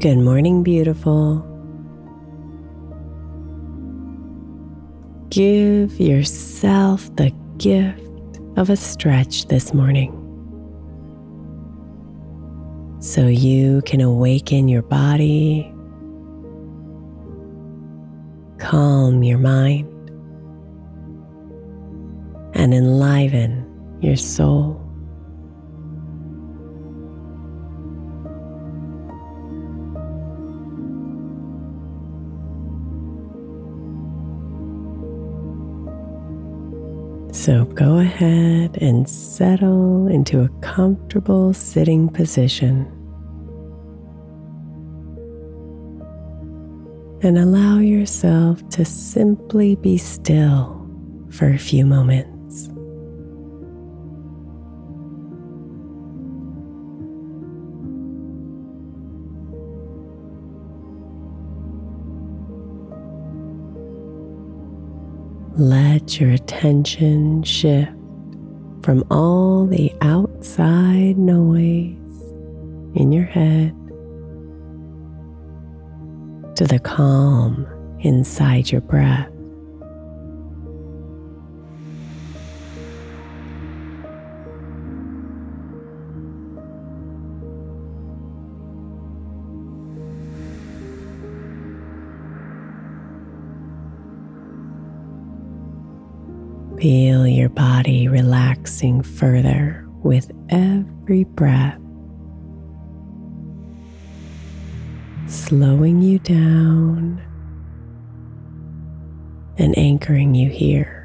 Good morning, beautiful. Give yourself the gift of a stretch this morning so you can awaken your body, calm your mind, and enliven your soul. So go ahead and settle into a comfortable sitting position. And allow yourself to simply be still for a few moments. Let your attention shift from all the outside noise in your head to the calm inside your breath. Feel your body relaxing further with every breath, slowing you down and anchoring you here.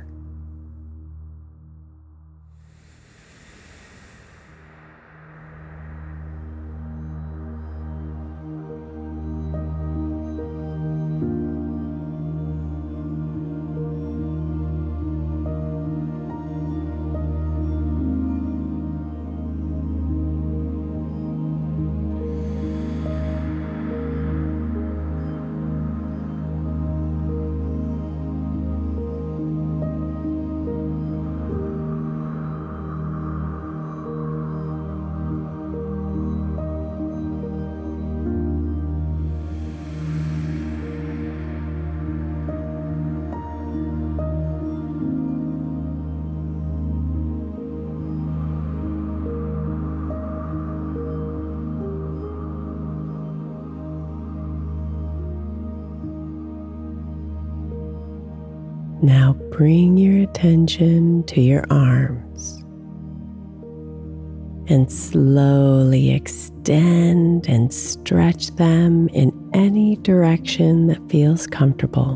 Now bring your attention to your arms and slowly extend and stretch them in any direction that feels comfortable.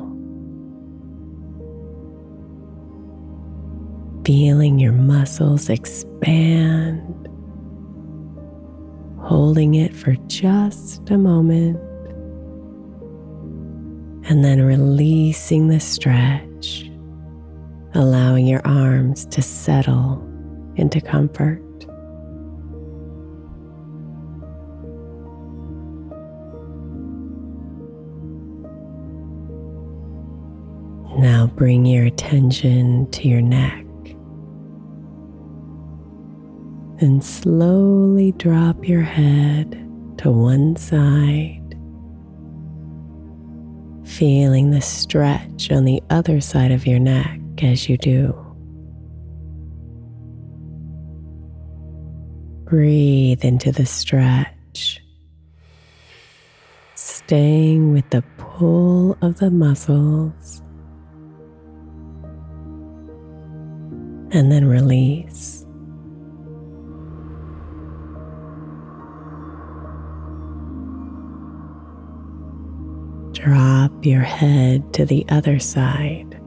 Feeling your muscles expand, holding it for just a moment, and then releasing the stretch allowing your arms to settle into comfort. Now bring your attention to your neck and slowly drop your head to one side, feeling the stretch on the other side of your neck as you do. Breathe into the stretch, staying with the pull of the muscles, and then release. Drop your head to the other side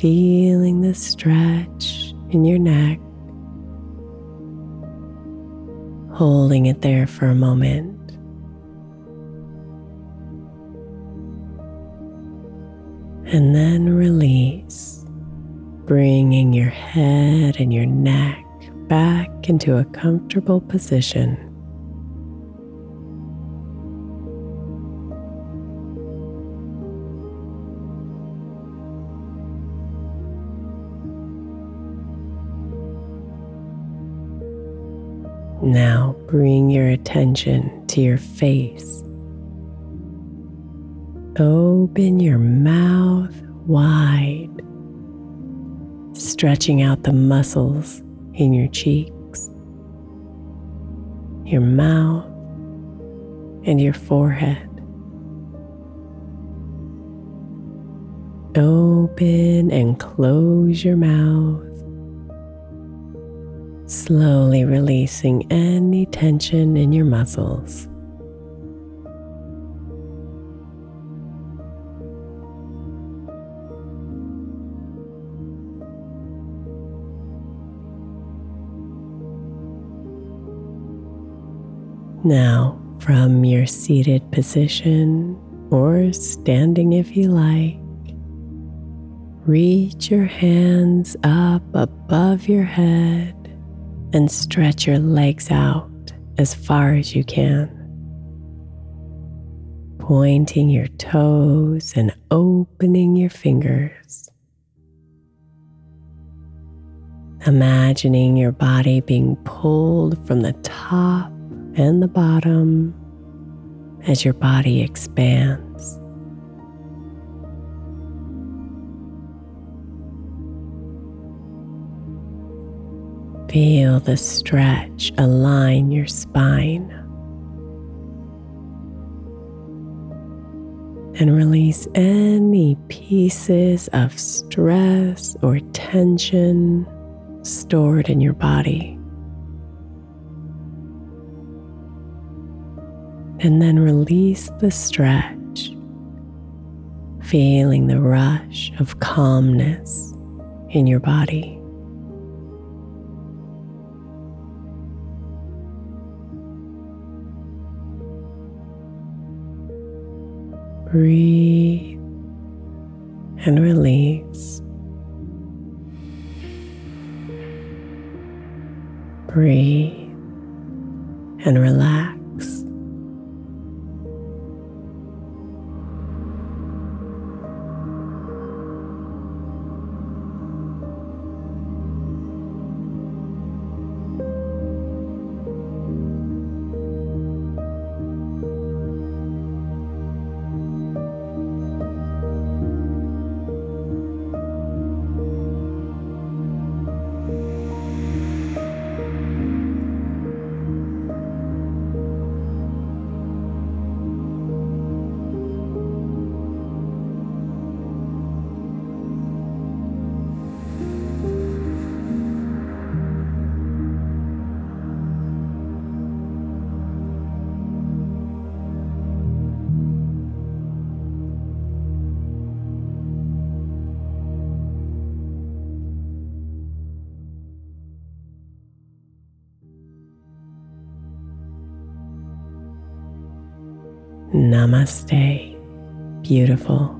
feeling the stretch in your neck, holding it there for a moment. And then release, bringing your head and your neck back into a comfortable position. Now bring your attention to your face. Open your mouth wide, stretching out the muscles in your cheeks, your mouth, and your forehead. Open and close your mouth slowly releasing any tension in your muscles. Now, from your seated position or standing if you like, reach your hands up above your head and stretch your legs out as far as you can. Pointing your toes and opening your fingers. Imagining your body being pulled from the top and the bottom as your body expands. Feel the stretch align your spine. and release any pieces of stress or tension stored in your body. And then release the stretch, feeling the rush of calmness in your body. Breathe and release. Breathe and relax. Namaste, beautiful.